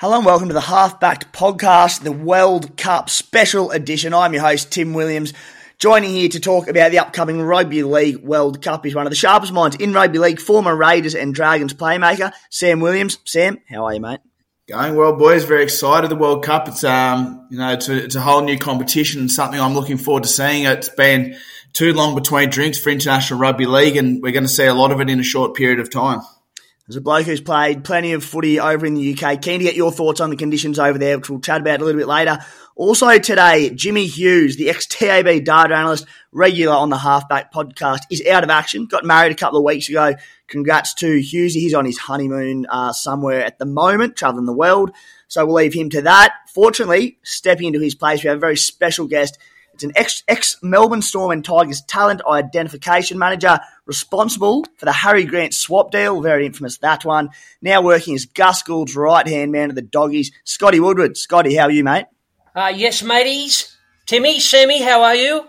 Hello and welcome to the Half-Backed Podcast, the World Cup Special Edition. I'm your host, Tim Williams. Joining here to talk about the upcoming Rugby League World Cup is one of the sharpest minds in rugby league, former Raiders and Dragons playmaker, Sam Williams. Sam, how are you, mate? Going well, boys. Very excited. The World Cup. It's um, you know, it's a, it's a whole new competition. Something I'm looking forward to seeing. It's been too long between drinks for international rugby league, and we're going to see a lot of it in a short period of time. As a bloke who's played plenty of footy over in the UK, keen to get your thoughts on the conditions over there, which we'll chat about a little bit later. Also today, Jimmy Hughes, the ex-TAB data analyst, regular on the Halfback podcast, is out of action. Got married a couple of weeks ago. Congrats to Hughes. He's on his honeymoon uh, somewhere at the moment, traveling the world. So we'll leave him to that. Fortunately, stepping into his place, we have a very special guest it's an ex, ex Melbourne Storm and Tigers talent identification manager responsible for the Harry Grant swap deal. Very infamous that one. Now working as Gus Gould's right hand man of the doggies, Scotty Woodward. Scotty, how are you, mate? Uh, yes, mateys. Timmy, Sammy, how are you?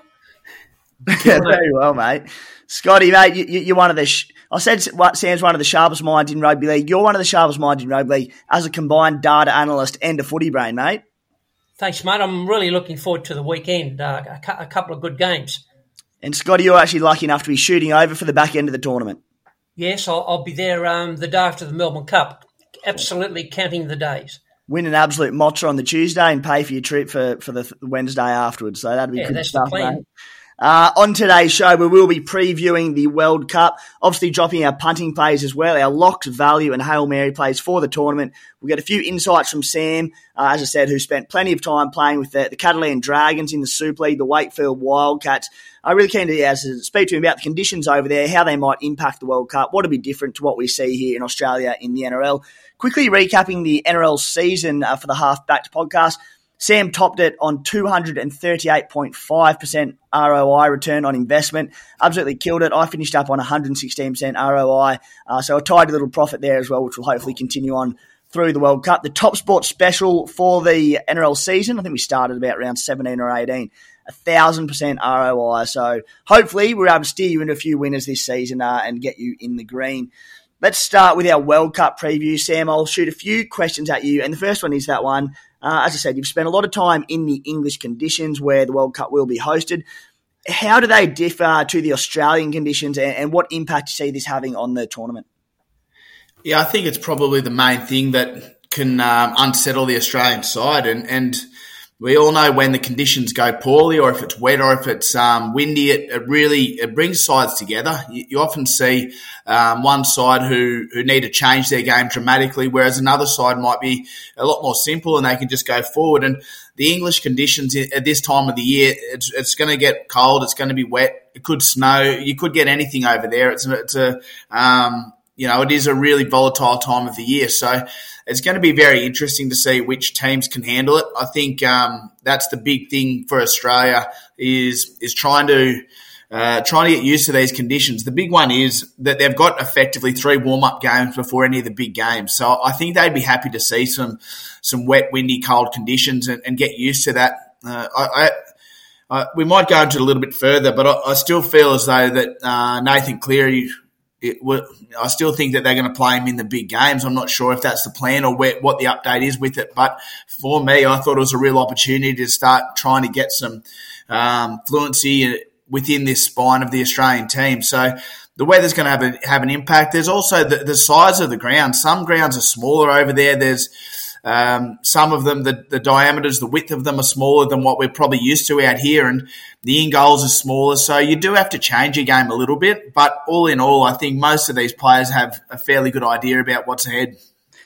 Very well, mate. Scotty, mate, you, are one of the. Sh- I said Sam's one of the sharpest minds in rugby league. You're one of the sharpest minds in rugby league as a combined data analyst and a footy brain, mate. Thanks, mate. I'm really looking forward to the weekend. Uh, a, cu- a couple of good games. And Scotty, you're actually lucky enough to be shooting over for the back end of the tournament. Yes, I'll, I'll be there um, the day after the Melbourne Cup. Absolutely counting the days. Win an absolute motcha on the Tuesday and pay for your trip for, for the Wednesday afterwards. So that'd be yeah, good stuff, mate. Uh, on today's show, we will be previewing the World Cup, obviously dropping our punting plays as well, our locked value and Hail Mary plays for the tournament. We'll get a few insights from Sam, uh, as I said, who spent plenty of time playing with the, the Catalan Dragons in the Super League, the Wakefield Wildcats. I really keen to, yeah, to speak to him about the conditions over there, how they might impact the World Cup, what will be different to what we see here in Australia in the NRL. Quickly recapping the NRL season uh, for the Half Backed podcast. Sam topped it on 238.5% ROI return on investment. Absolutely killed it. I finished up on 116% ROI. Uh, so a tidy little profit there as well, which will hopefully continue on through the World Cup. The top sport special for the NRL season, I think we started about around 17 or 18. A thousand percent ROI. So hopefully we're able to steer you into a few winners this season uh, and get you in the green. Let's start with our World Cup preview. Sam, I'll shoot a few questions at you. And the first one is that one uh, as I said, you've spent a lot of time in the English conditions where the World Cup will be hosted. How do they differ to the Australian conditions, and, and what impact do you see this having on the tournament? Yeah, I think it's probably the main thing that can um, unsettle the Australian side, and and we all know when the conditions go poorly, or if it's wet, or if it's um, windy, it, it, really it brings sides together. You, you often see um, one side who who need to change their game dramatically, whereas another side might be a lot more simple and they can just go forward. And the English conditions at this time of the year, it's, it's going to get cold, it's going to be wet, it could snow, you could get anything over there. It's a, it's a um, you know, it is a really volatile time of the year. So it's going to be very interesting to see which teams can handle it. I think um, that's the big thing for Australia is is trying to uh, trying to get used to these conditions. The big one is that they've got effectively three warm up games before any of the big games. So I think they'd be happy to see some some wet, windy, cold conditions and, and get used to that. Uh, I, I, we might go into it a little bit further, but I, I still feel as though that uh, Nathan Cleary it, I still think that they're going to play him in the big games. I'm not sure if that's the plan or where, what the update is with it. But for me, I thought it was a real opportunity to start trying to get some um, fluency within this spine of the Australian team. So the weather's going to have a, have an impact. There's also the, the size of the ground. Some grounds are smaller over there. There's um, some of them, the, the diameters, the width of them are smaller than what we're probably used to out here, and the in goals are smaller. So you do have to change your game a little bit. But all in all, I think most of these players have a fairly good idea about what's ahead.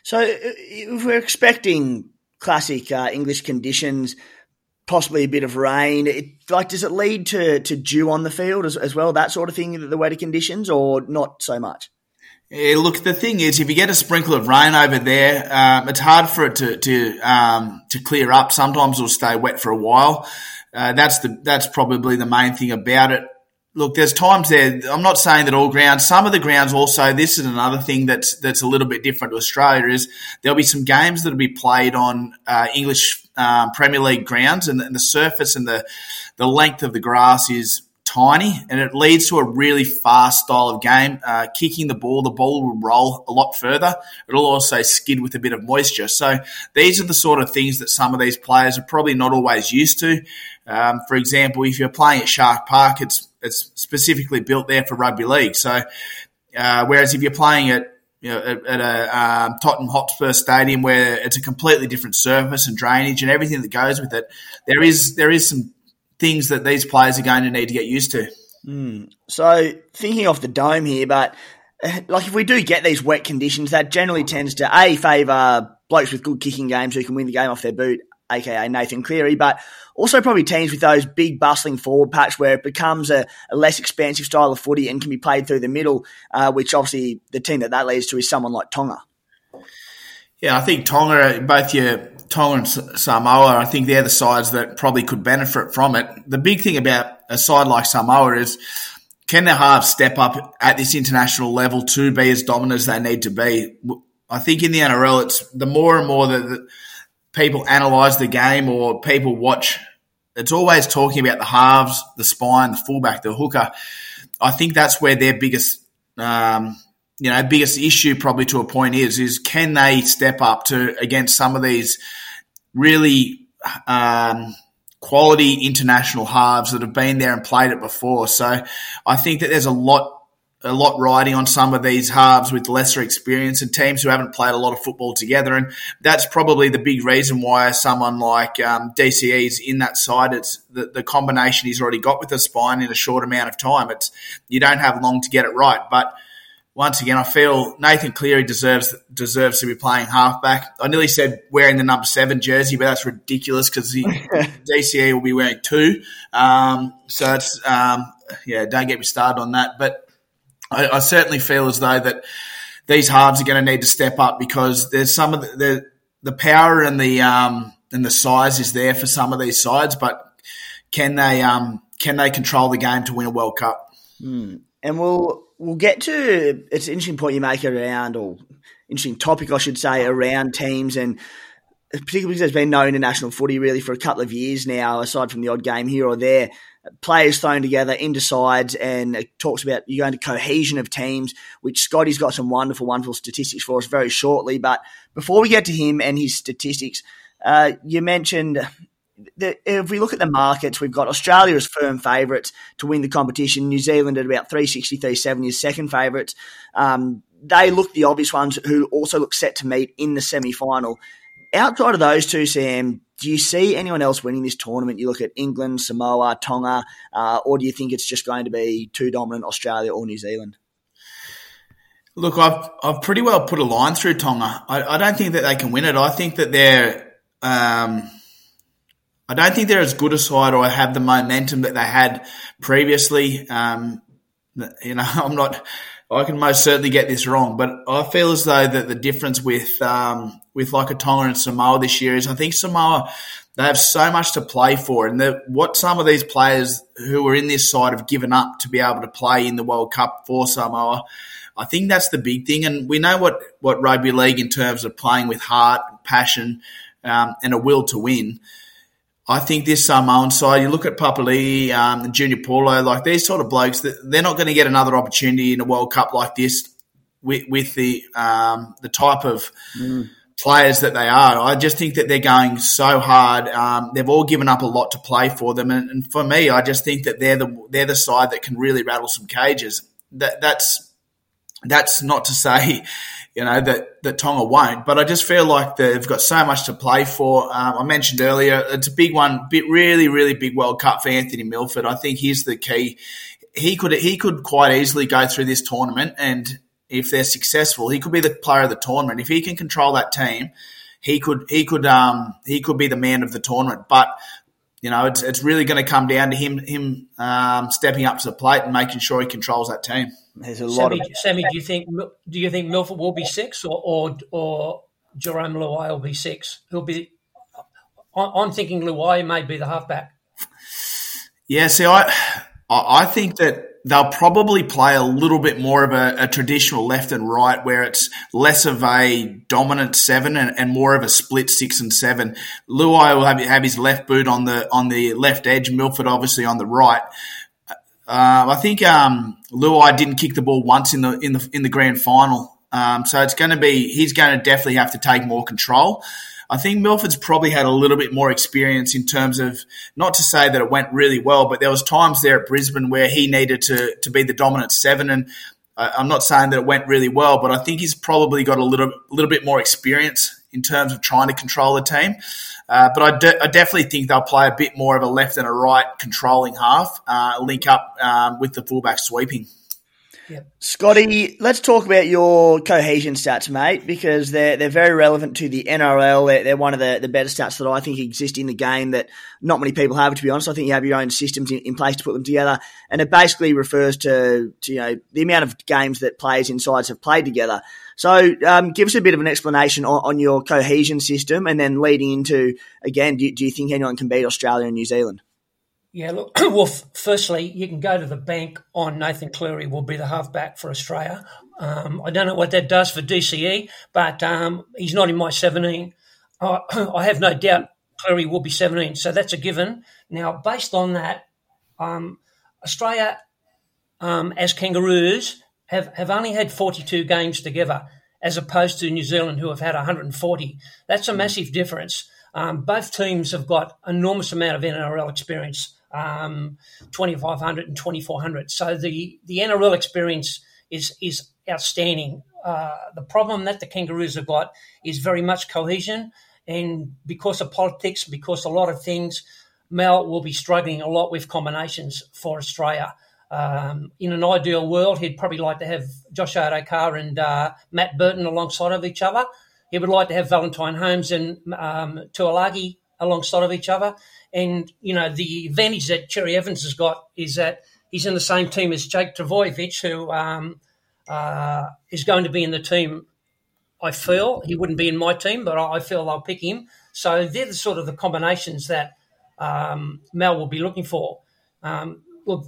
So uh, if we're expecting classic uh, English conditions, possibly a bit of rain, it, like does it lead to to dew on the field as, as well, that sort of thing, the weather conditions, or not so much? Yeah, look, the thing is, if you get a sprinkle of rain over there, um, it's hard for it to to um, to clear up. Sometimes it'll stay wet for a while. Uh, that's the that's probably the main thing about it. Look, there's times there. I'm not saying that all grounds. Some of the grounds also. This is another thing that's that's a little bit different to Australia. Is there'll be some games that'll be played on uh, English um, Premier League grounds, and, and the surface and the the length of the grass is tiny, and it leads to a really fast style of game. Uh, kicking the ball, the ball will roll a lot further. It'll also skid with a bit of moisture. So these are the sort of things that some of these players are probably not always used to. Um, for example, if you're playing at Shark Park, it's it's specifically built there for rugby league. So uh, whereas if you're playing at you know, at, at a um, Tottenham Hotspur stadium where it's a completely different surface and drainage and everything that goes with it, there is there is some things that these players are going to need to get used to. Mm. So thinking off the dome here, but uh, like if we do get these wet conditions, that generally tends to a favour blokes with good kicking games who can win the game off their boot, aka Nathan Cleary, but also probably teams with those big bustling forward packs where it becomes a, a less expansive style of footy and can be played through the middle, uh, which obviously the team that that leads to is someone like Tonga. Yeah, I think Tonga, both your Tonga and Samoa, I think they're the sides that probably could benefit from it. The big thing about a side like Samoa is can their halves step up at this international level to be as dominant as they need to be? I think in the NRL, it's the more and more that people analyse the game or people watch, it's always talking about the halves, the spine, the fullback, the hooker. I think that's where their biggest um, you know, biggest issue probably to a point is is can they step up to against some of these really um, quality international halves that have been there and played it before. So I think that there's a lot a lot riding on some of these halves with lesser experience and teams who haven't played a lot of football together. And that's probably the big reason why someone like um, DCE is in that side. It's the, the combination he's already got with the spine in a short amount of time. It's you don't have long to get it right, but once again, I feel Nathan Cleary deserves deserves to be playing halfback. I nearly said wearing the number seven jersey, but that's ridiculous because the DCE will be wearing two. Um, so it's um, yeah, don't get me started on that. But I, I, certainly feel as though that these halves are going to need to step up because there's some of the the, the power and the um, and the size is there for some of these sides, but can they um, can they control the game to win a World Cup? Mm. And we'll we'll get to it's an interesting point you make around or interesting topic I should say around teams and particularly because there's been no international footy really for a couple of years now, aside from the odd game here or there. Players thrown together into sides, and it talks about you going to cohesion of teams, which Scotty's got some wonderful, wonderful statistics for us very shortly. But before we get to him and his statistics, uh, you mentioned the, if we look at the markets, we've got Australia as firm favourites to win the competition. New Zealand at about 360, 370 is second favourites. Um, they look the obvious ones who also look set to meet in the semi final. Outside of those two, Sam, do you see anyone else winning this tournament? You look at England, Samoa, Tonga, uh, or do you think it's just going to be too dominant Australia or New Zealand? Look, I've I've pretty well put a line through Tonga. I, I don't think that they can win it. I think that they're um, I don't think they're as good a side or have the momentum that they had previously. Um, you know, I'm not. I can most certainly get this wrong, but I feel as though that the difference with um, with like a Tonga and Samoa this year is I think Samoa they have so much to play for, and what some of these players who are in this side have given up to be able to play in the World Cup for Samoa. I think that's the big thing, and we know what what rugby league in terms of playing with heart, passion, um, and a will to win. I think this Samoan side, you look at Papali'i um, and Junior Paulo, like these sort of blokes, that they're not going to get another opportunity in a World Cup like this with, with the um, the type of mm. players that they are. I just think that they're going so hard. Um, they've all given up a lot to play for them, and, and, for me, I just think that they're the they're the side that can really rattle some cages. that that's that's not to say, you know, that, that Tonga won't, but I just feel like they've got so much to play for. Um, I mentioned earlier, it's a big one, bit really, really big World Cup for Anthony Milford. I think he's the key. He could, he could quite easily go through this tournament and if they're successful, he could be the player of the tournament. If he can control that team, he could, he could, um, he could be the man of the tournament. But you know, it's, it's really going to come down to him him um, stepping up to the plate and making sure he controls that team. There's a lot Sammy, of Sammy, do you think do you think Milford will be six or or, or Jarome Luai will be six? He'll be. I'm thinking Luai may be the halfback. Yeah, see, I I think that they'll probably play a little bit more of a, a, traditional left and right, where it's less of a dominant seven and, and more of a split six and seven. Luai will have, have his left boot on the on the left edge, Milford obviously on the right. Uh, I think um, Luai didn't kick the ball once in the in the in the grand final, um, so it's going to be he's going to definitely have to take more control. I think Milford's probably had a little bit more experience in terms of not to say that it went really well, but there was times there at Brisbane where he needed to to be the dominant seven, and I'm not saying that it went really well, but I think he's probably got a little little bit more experience in terms of trying to control the team. Uh, but I, de- I, definitely think they'll play a bit more of a left and a right controlling half, uh, link up um, with the fullback sweeping. Yep. Scotty, let's talk about your cohesion stats, mate, because they're they're very relevant to the NRL. They're, they're one of the, the better stats that I think exist in the game that not many people have, to be honest. I think you have your own systems in, in place to put them together. And it basically refers to, to, you know, the amount of games that players in sides have played together. So um, give us a bit of an explanation on, on, your cohesion system and then leading into, again, do, do you think anyone can beat Australia and New Zealand? Yeah, look, well, firstly, you can go to the bank on Nathan Cleary will be the halfback for Australia. Um, I don't know what that does for DCE, but um, he's not in my 17. Uh, I have no doubt Cleary will be 17, so that's a given. Now, based on that, um, Australia, um, as Kangaroos, have, have only had 42 games together, as opposed to New Zealand, who have had 140. That's a massive difference. Um, both teams have got enormous amount of NRL experience um, 2500 and 2400. So the, the NRL experience is, is outstanding. Uh, the problem that the Kangaroos have got is very much cohesion. And because of politics, because a lot of things, Mel will be struggling a lot with combinations for Australia. Um, in an ideal world, he'd probably like to have Josh Addo-Carr and uh, Matt Burton alongside of each other. He would like to have Valentine Holmes and um, Taulagi alongside of each other. And, you know, the advantage that Cherry Evans has got is that he's in the same team as Jake Trbojevic, who um, uh, is going to be in the team. I feel he wouldn't be in my team, but I feel they'll pick him. So they're the sort of the combinations that um, Mel will be looking for. Um, look,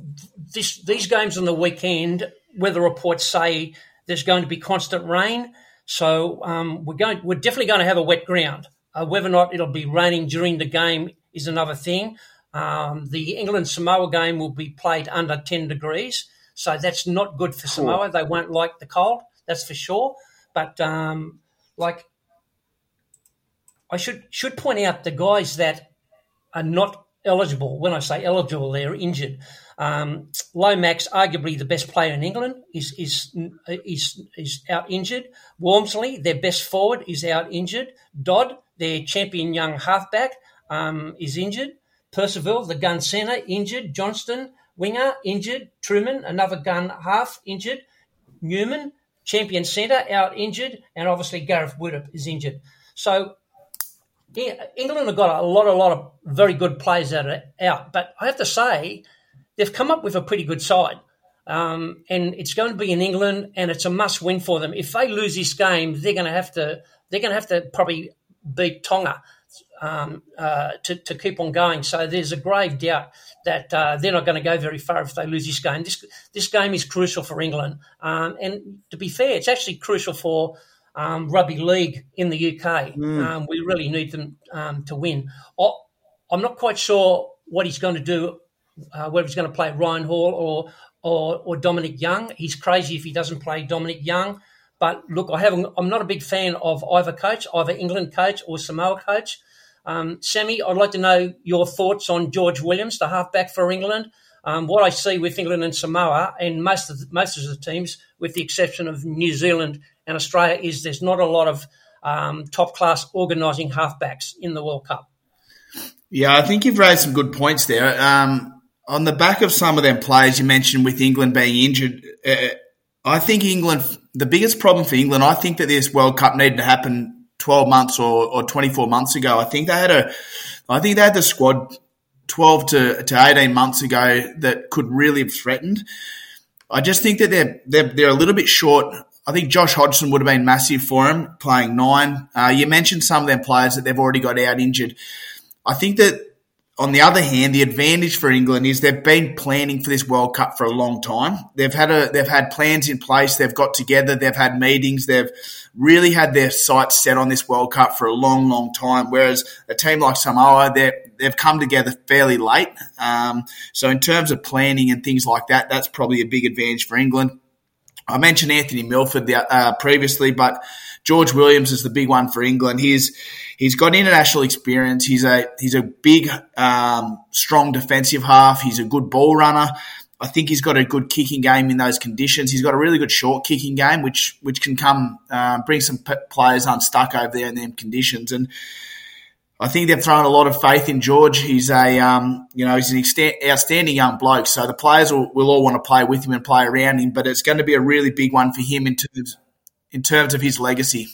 this, these games on the weekend, weather reports say there's going to be constant rain. So um, we're going, we're definitely going to have a wet ground. Uh, whether or not it'll be raining during the game is another thing. Um, the England Samoa game will be played under 10 degrees. So that's not good for Samoa. They won't like the cold, that's for sure. But um, like, I should should point out the guys that are not eligible. When I say eligible, they're injured. Um, Lomax, arguably the best player in England, is is is, is out injured. Walmsley, their best forward, is out injured. Dodd, their champion young halfback, um, is injured. Percival, the gun centre, injured. Johnstone, winger, injured. Trueman, another gun half, injured. Newman, champion centre, out injured. And obviously Gareth Widdop is injured. So England have got a lot, a lot of very good players that are out. But I have to say, they've come up with a pretty good side. Um, and it's going to be in England, and it's a must-win for them. If they lose this game, they're going to have to they're going to have to probably beat Tonga um, uh, to, to keep on going. So there's a grave doubt that uh, they're not going to go very far if they lose this game. This this game is crucial for England, um, and to be fair, it's actually crucial for um, rugby league in the UK. Mm. Um, we really need them um, to win. I'm not quite sure what he's going to do, uh, whether he's going to play Ryan Hall or, or or Dominic Young. He's crazy if he doesn't play Dominic Young. But look, I haven't. I'm not a big fan of either coach, either England coach or Samoa coach. Um, Sammy, I'd like to know your thoughts on George Williams, the halfback for England. um, what I see with England and Samoa and most of the, most of the teams, with the exception of New Zealand and Australia, is there's not a lot of um, top class organising halfbacks in the World Cup. Yeah, I think you've raised some good points there. Um, on the back of some of them players you mentioned with England being injured, uh, I think England, the biggest problem for England, I think that this World Cup needed to happen 12 months or, or 24 months ago. I think they had a, I think they had the squad 12 to, to 18 months ago that could really have threatened. I just think that they're, they're, they're a little bit short. I think Josh Hodgson would have been massive for him playing nine. Uh, you mentioned some of them players that they've already got out injured. I think that on the other hand, the advantage for England is they've been planning for this World Cup for a long time. They've had a they've had plans in place. They've got together. They've had meetings. They've really had their sights set on this World Cup for a long, long time. Whereas a team like Samoa, they they've come together fairly late. Um, so in terms of planning and things like that, that's probably a big advantage for England. I mentioned Anthony Milford uh, previously, but George Williams is the big one for England. He's he's got international experience. He's a he's a big, um, strong defensive half. He's a good ball runner. I think he's got a good kicking game in those conditions. He's got a really good short kicking game, which which can come uh, bring some p- players unstuck over there in them conditions. And I think they've thrown a lot of faith in George. He's a um, you know he's an outstanding young bloke. So the players will, will all want to play with him and play around him. But it's going to be a really big one for him in terms in terms of his legacy.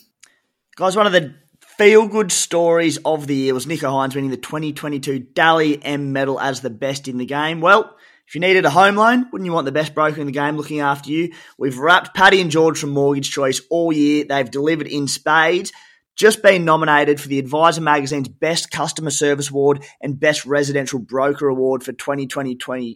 Guys, one of the feel good stories of the year was Nicho Hynes winning the 2022 Dally M medal as the best in the game. Well, if you needed a home loan, wouldn't you want the best broker in the game looking after you? We've wrapped Paddy and George from Mortgage Choice all year. They've delivered in spades just been nominated for the Advisor Magazine's Best Customer Service Award and Best Residential Broker Award for 2020, 2020,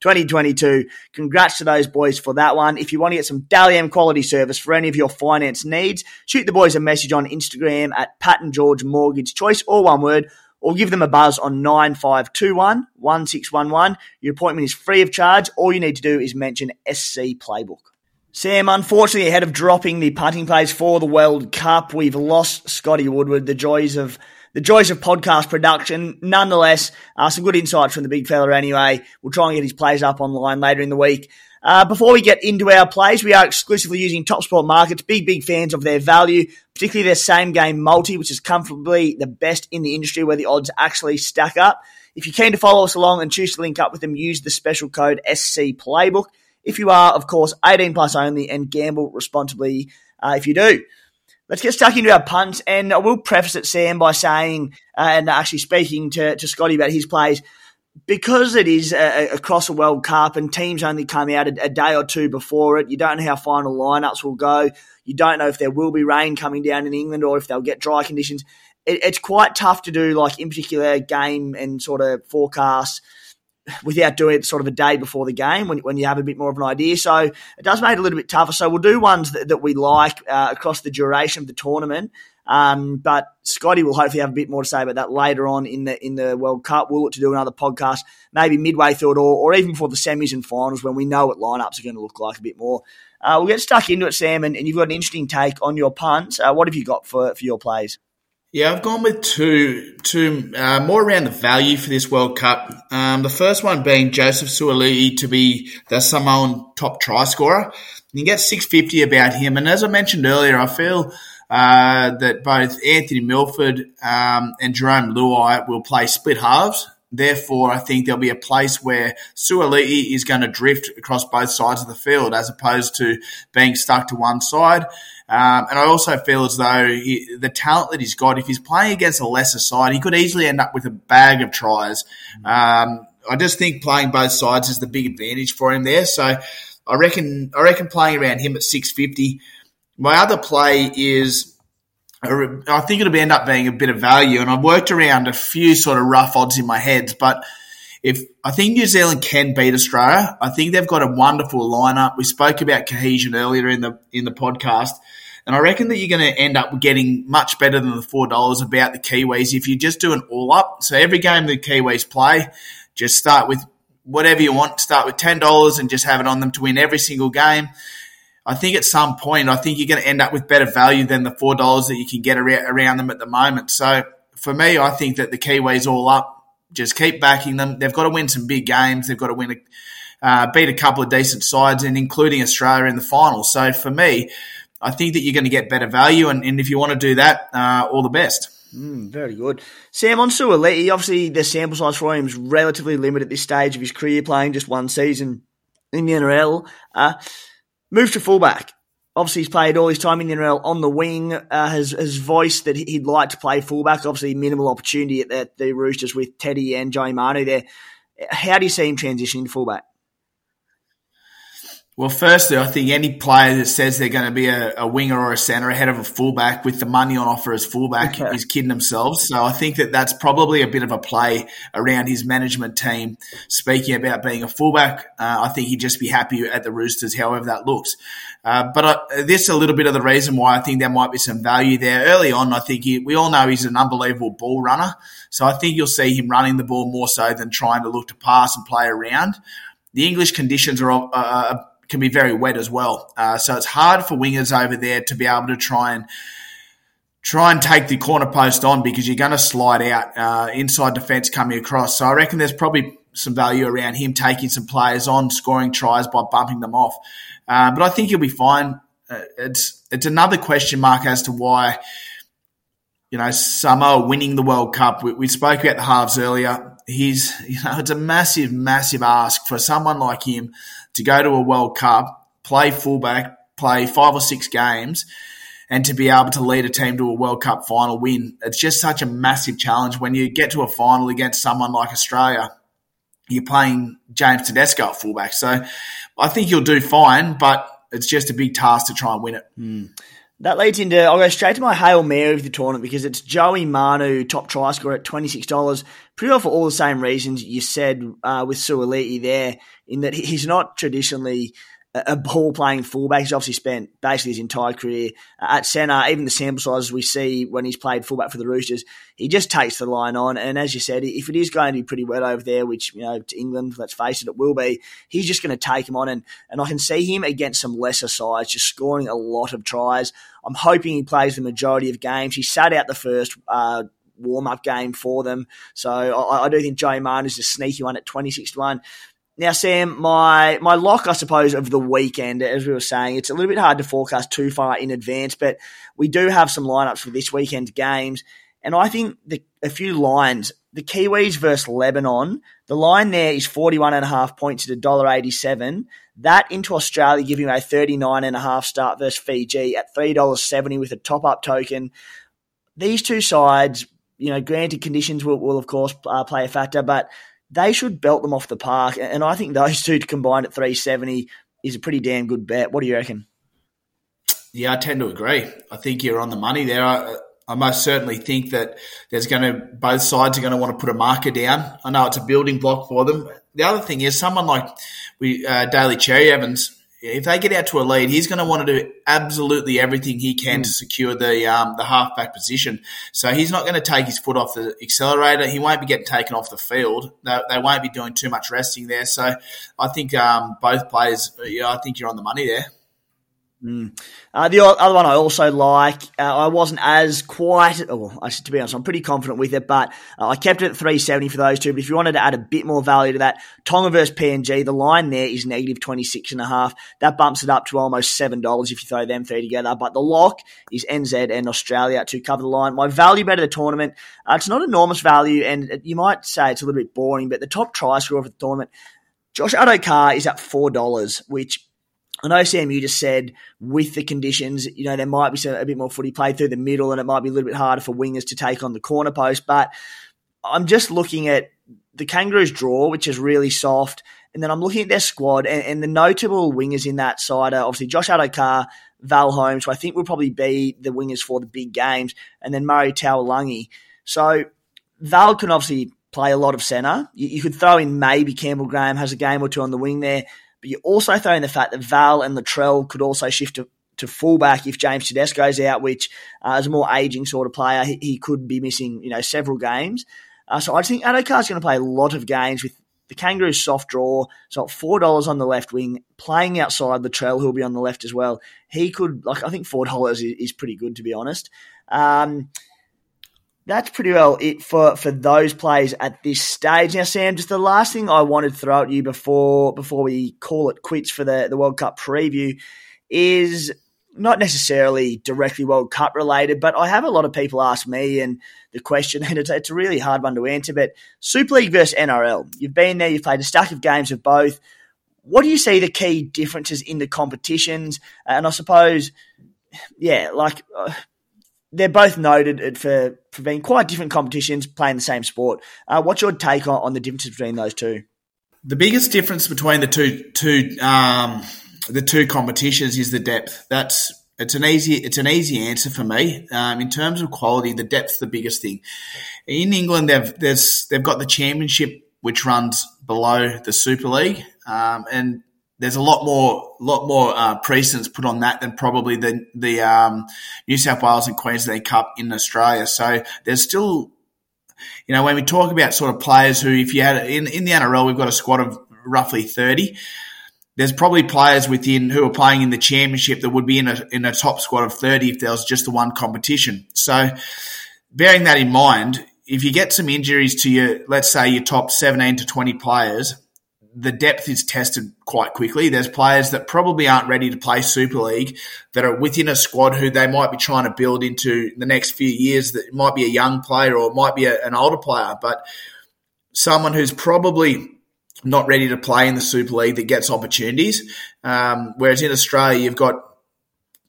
2022. Congrats to those boys for that one. If you want to get some Dally M quality service for any of your finance needs, shoot the boys a message on Instagram at Pat and George Mortgage Choice, or one word, or give them a buzz on 9521 1611. Your appointment is free of charge. All you need to do is mention SC Playbook. Sam, unfortunately, ahead of dropping the punting plays for the World Cup, we've lost Scotty Woodward. The joys of the joys of podcast production. Nonetheless, uh, some good insights from the big fella. Anyway, we'll try and get his plays up online later in the week. Uh, before we get into our plays, we are exclusively using Top Sport Markets. Big, big fans of their value, particularly their same game multi, which is comfortably the best in the industry where the odds actually stack up. If you're keen to follow us along and choose to link up with them, use the special code SC Playbook. If you are, of course, 18 plus only and gamble responsibly uh, if you do. Let's get stuck into our punts, and I will preface it, Sam, by saying uh, and actually speaking to, to Scotty about his plays because it is a, across a World Cup and teams only come out a, a, day or two before it. You don't know how final lineups will go. You don't know if there will be rain coming down in England or if they'll get dry conditions. It, it's quite tough to do, like in particular, game and sort of forecast without doing it sort of a day before the game when, when you have a bit more of an idea. So it does make it a little bit tougher. So we'll do ones that, that we like uh, across the duration of the tournament. Um, but Scotty will hopefully have a bit more to say about that later on in the in the World Cup. We'll look to do another podcast maybe midway through it or, or even before the semis and finals when we know what lineups are going to look like a bit more. Uh, we'll get stuck into it, Sam, and, and, you've got an interesting take on your punts. Uh, what have you got for, for your plays? Yeah, I've gone with two, two uh, more around the value for this World Cup. Um, the first one being Joseph Suaalii to be the Samoan top try scorer. You get 650 about him. And as I mentioned earlier, I feel uh, that both Anthony Milford um, and Jarome Luai will play split halves. Therefore, I think there'll be a place where Suaalii is going to drift across both sides of the field as opposed to being stuck to one side. Um, and I also feel as though he, the talent that he's got, if he's playing against a lesser side, he could easily end up with a bag of tries. Um, I just think playing both sides is the big advantage for him there. So I reckon, I reckon playing around him at 650. My other play is I think it'll end up being a bit of value. And I've worked around a few sort of rough odds in my head, but if I think New Zealand can beat Australia, I think they've got a wonderful lineup. We spoke about cohesion earlier in the in the podcast, and I reckon that you're going to end up getting much better than the four dollars about the Kiwis if you just do an all up. So every game the Kiwis play, just start with whatever you want. Start with ten dollars and just have it on them to win every single game. I think at some point, I think you're going to end up with better value than the four dollars that you can get around them at the moment. So for me, I think that the Kiwis all up Just keep backing them. They've got to win some big games. They've got to win a uh, beat a couple of decent sides, and including Australia in the final. So for me, I think that you're going to get better value, and, and if you want to do that, uh, all the best. Mm, very good. Sam, on Suaalii, obviously the sample size for him is relatively limited at this stage of his career, playing just one season in the NRL. Uh, moved to fullback. Obviously, he's played all his time in the NRL on the wing. Uh, has, has voiced that he'd like to play fullback. Obviously, minimal opportunity at the, the Roosters with Teddy and Joey Manu there. How do you see him transitioning to fullback? Well, firstly, I think any player that says they're going to be a, a winger or a centre ahead of a fullback with the money on offer as fullback is kidding themselves. So I think that that's probably a bit of a play around his management team speaking about being a fullback. Uh, I think he'd just be happy at the Roosters, however that looks. Uh, but uh, this is a little bit of the reason why I think there might be some value there. Early on, I think he, we all know he's an unbelievable ball runner. So I think you'll see him running the ball more so than trying to look to pass and play around. The English conditions are uh, uh can be very wet as well. Uh, so it's hard for wingers over there to be able to try and try and take the corner post on because you're going to slide out uh, inside defence coming across. So I reckon there's probably some value around him taking some players on, scoring tries by bumping them off. Uh, but I think he'll be fine. Uh, it's it's another question mark as to why you know Samoa winning the World Cup. We, we spoke about the halves earlier. He's you know it's a massive, massive ask for someone like him to go to a World Cup, play fullback, play five or six games, and to be able to lead a team to a World Cup final win. It's just such a massive challenge when you get to a final against someone like Australia. You're playing James Tedesco at fullback. So I think you'll do fine, but it's just a big task to try and win it. Mm. That leads into I'll go straight to my Hail Mary of the tournament because it's Joey Manu, top try scorer at twenty six dollars. Pretty well for all the same reasons you said uh, with Suaalii there, in that he's not traditionally a ball playing fullback. He's obviously spent basically his entire career at centre. Even the sample sizes we see when he's played fullback for the Roosters, he just takes the line on. And as you said, if it is going to be pretty wet over there, which you know to England, let's face it, it will be. He's just going to take him on, and and I can see him against some lesser sides, just scoring a lot of tries. I'm hoping he plays the majority of games. He sat out the first. Uh, warm up game for them. So I, I do think Joey Manu is a sneaky one at 26 to 1. Now, Sam, my my lock, I suppose, of the weekend, as we were saying, it's a little bit hard to forecast too far in advance, but we do have some lineups for this weekend's games, and I think the, a few lines. The Kiwis versus Lebanon, the line there is 41 and a half points at $1.87. That into Australia giving a 39 and a half start versus Fiji at $3.70 with a top up token. These two sides, you know, granted conditions will, will of course uh, play a factor, but they should belt them off the park. And I think those two combined at 370 is a pretty damn good bet. What do you reckon? Yeah, I tend to agree. I think you're on the money there. I, I most certainly think that there's going to both sides are going to want to put a marker down. I know it's a building block for them. The other thing is someone like we uh, Daly Cherry Evans if they get out to a lead, he's going to want to do absolutely everything he can mm. to secure the um, the halfback position. So he's not going to take his foot off the accelerator. He won't be getting taken off the field. They, they won't be doing too much resting there. So I think um, both players, yeah, I think you're on the money there. Mm. Uh, the other one I also like, uh, I wasn't as quite, well, to be honest, I'm pretty confident with it, but uh, I kept it at 370 for those two. But if you wanted to add a bit more value to that, Tonga versus PNG, the line there is negative 26 and a half. That bumps it up to almost $7 if you throw them three together. But the lock is NZ and Australia to cover the line. My value bet of the tournament, uh, it's not enormous value, and you might say it's a little bit boring, but the top try scorer of the tournament, Josh Addo-Carr is at $4, which I know, Sam, you just said with the conditions, you know, there might be some, a bit more footy played through the middle and it might be a little bit harder for wingers to take on the corner post. But I'm just looking at the Kangaroos draw, which is really soft. And then I'm looking at their squad and, and the notable wingers in that side are obviously Josh Addo-Carr, Val Holmes, who I think will probably be the wingers for the big games, and then Murray Taulagi. So Val can obviously play a lot of centre. You, you, could throw in maybe Campbell Graham has a game or two on the wing there. But you also throw in the fact that Val and Latrell could also shift to, to fullback if James Tedesco's out, which uh, a more aging sort of player. He, he could be missing, you know, several games. Uh, so I think Addo-Carr's going to play a lot of games with the Kangaroos soft draw. So four dollars on the left wing, playing outside Latrell, who'll be on the left as well. He could like I think four dollars is, is, pretty good to be honest. Um, that's pretty well it for, for those plays at this stage. Now, Sam, just the last thing I wanted to throw at you before before we call it quits for the, the World Cup preview is not necessarily directly World Cup related, but I have a lot of people ask me and the question, and it's, it's a really hard one to answer. But Super League versus NRL, you've been there, you've played a stack of games of both. What do you see the key differences in the competitions? And I suppose, yeah, like uh, they're both noted for, for being quite different competitions playing the same sport. Uh, what's your take on, on the differences between those two? The biggest difference between the two two um, the two competitions is the depth. That's it's an easy it's an easy answer for me. Um, in terms of quality, the depth's the biggest thing. In England, they've they've got the championship which runs below the Super League, um, and there's a lot more lot more uh, precedence put on that than probably the the um, New South Wales and Queensland Cup in Australia. So there's still, you know, when we talk about sort of players who, if you had in in the NRL, we've got a squad of roughly thirty there's probably players within who are playing in the championship that would be in a in a top squad of 30 if there was just the one competition. So, bearing that in mind, if you get some injuries to your, let's say your top 17 to 20 players, the depth is tested quite quickly. There's players that probably aren't ready to play Super League that are within a squad who they might be trying to build into the next few years. That might be a young player or might be a, an older player, but someone who's probably not ready to play in the Super League that gets opportunities. Um, whereas in Australia, you've got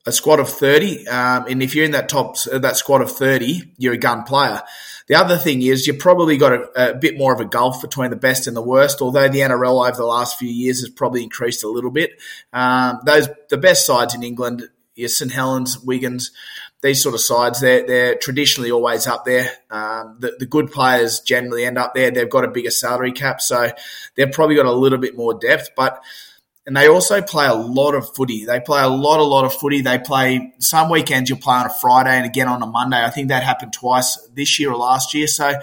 a squad of 30. Um, and if you're in that top, that squad of 30, you're a gun player. The other thing is you've probably got a, a, bit more of a gulf between the best and the worst, although the NRL over the last few years has probably increased a little bit. Um, those, the best sides in England, your St Helens, Wigans, these sort of sides, they're, they're traditionally always up there. Um, the, the, good players generally end up there. They've got a bigger salary cap, so they've probably got a little bit more depth. But and they also play a lot of footy. They play a lot, a lot of footy. They play some weekends. You'll play on a Friday and again on a Monday. I think that happened twice this year or last year. So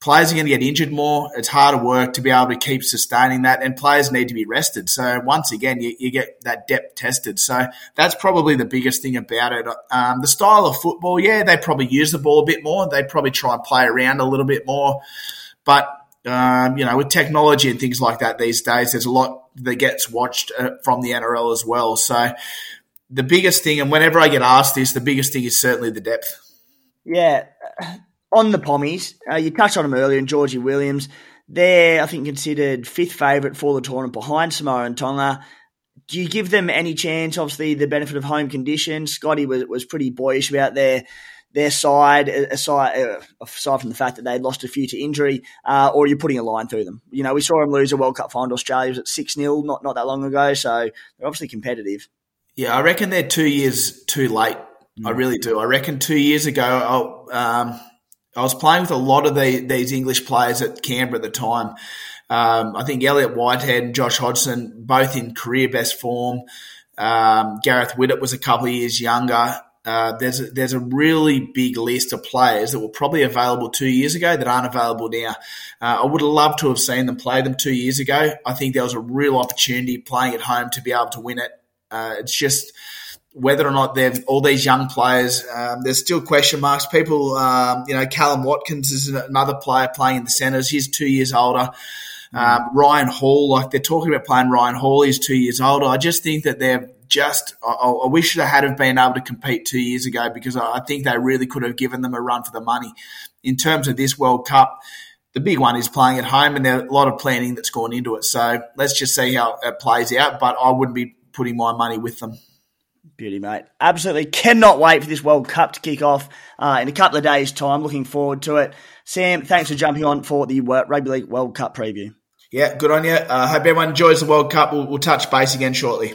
players are going to get injured more. It's harder work to be able to keep sustaining that, and players need to be rested. So once again, you, you get that depth tested. So that's probably the biggest thing about it. Um, the style of football, yeah, they probably use the ball a bit more. They probably try and play around a little bit more, but um, you know, with technology and things like that these days, there's a lot that gets watched uh, from the NRL as well. So the biggest thing, and whenever I get asked this, the biggest thing is certainly the depth. Yeah on the Pommies, uh, you touched on them earlier, and Georgie Williams. They're, I think, considered fifth favourite for the tournament behind Samoa and Tonga. Do you give them any chance? Obviously, the benefit of home conditions. Scotty was, was pretty boyish about their their side, aside, uh, aside from the fact that they lost a few to injury, uh, or you're putting a line through them. You know, we saw them lose a World Cup final Australia was at 6 0 not, not that long ago, so they're obviously competitive. Yeah, I reckon they're two years too late. Mm. I really do. I reckon two years ago, um, I was playing with a lot of the, these English players at Canberra at the time. Um, I think Elliott Whitehead and Josh Hodgson, both in career best form. Um, Gareth Widdop was a couple of years younger. Uh, there's a, there's a really big list of players that were probably available two years ago that aren't available now. Uh, I would have loved to have seen them play them two years ago. I think there was a real opportunity playing at home to be able to win it. Uh, it's just whether or not they've all these young players, um, there's still question marks. People, um, you know, Kallum Watkins is another player playing in the centres. He's two years older. Um, Ryan Hall, like they're talking about playing Ryan Hall, he's two years older. I just think that they're just. I, I wish they had have been able to compete two years ago because I think they really could have given them a run for the money. In terms of this World Cup, the big one is playing at home, and there's a lot of planning that's gone into it. So let's just see how it plays out. But I wouldn't be putting my money with them. Beauty, mate. Absolutely cannot wait for this World Cup to kick off uh, in a couple of days' time. Looking forward to it. Sam, thanks for jumping on for the Rugby League World Cup preview. Yeah, good on you. I uh, hope everyone enjoys the World Cup. We'll, we'll touch base again shortly.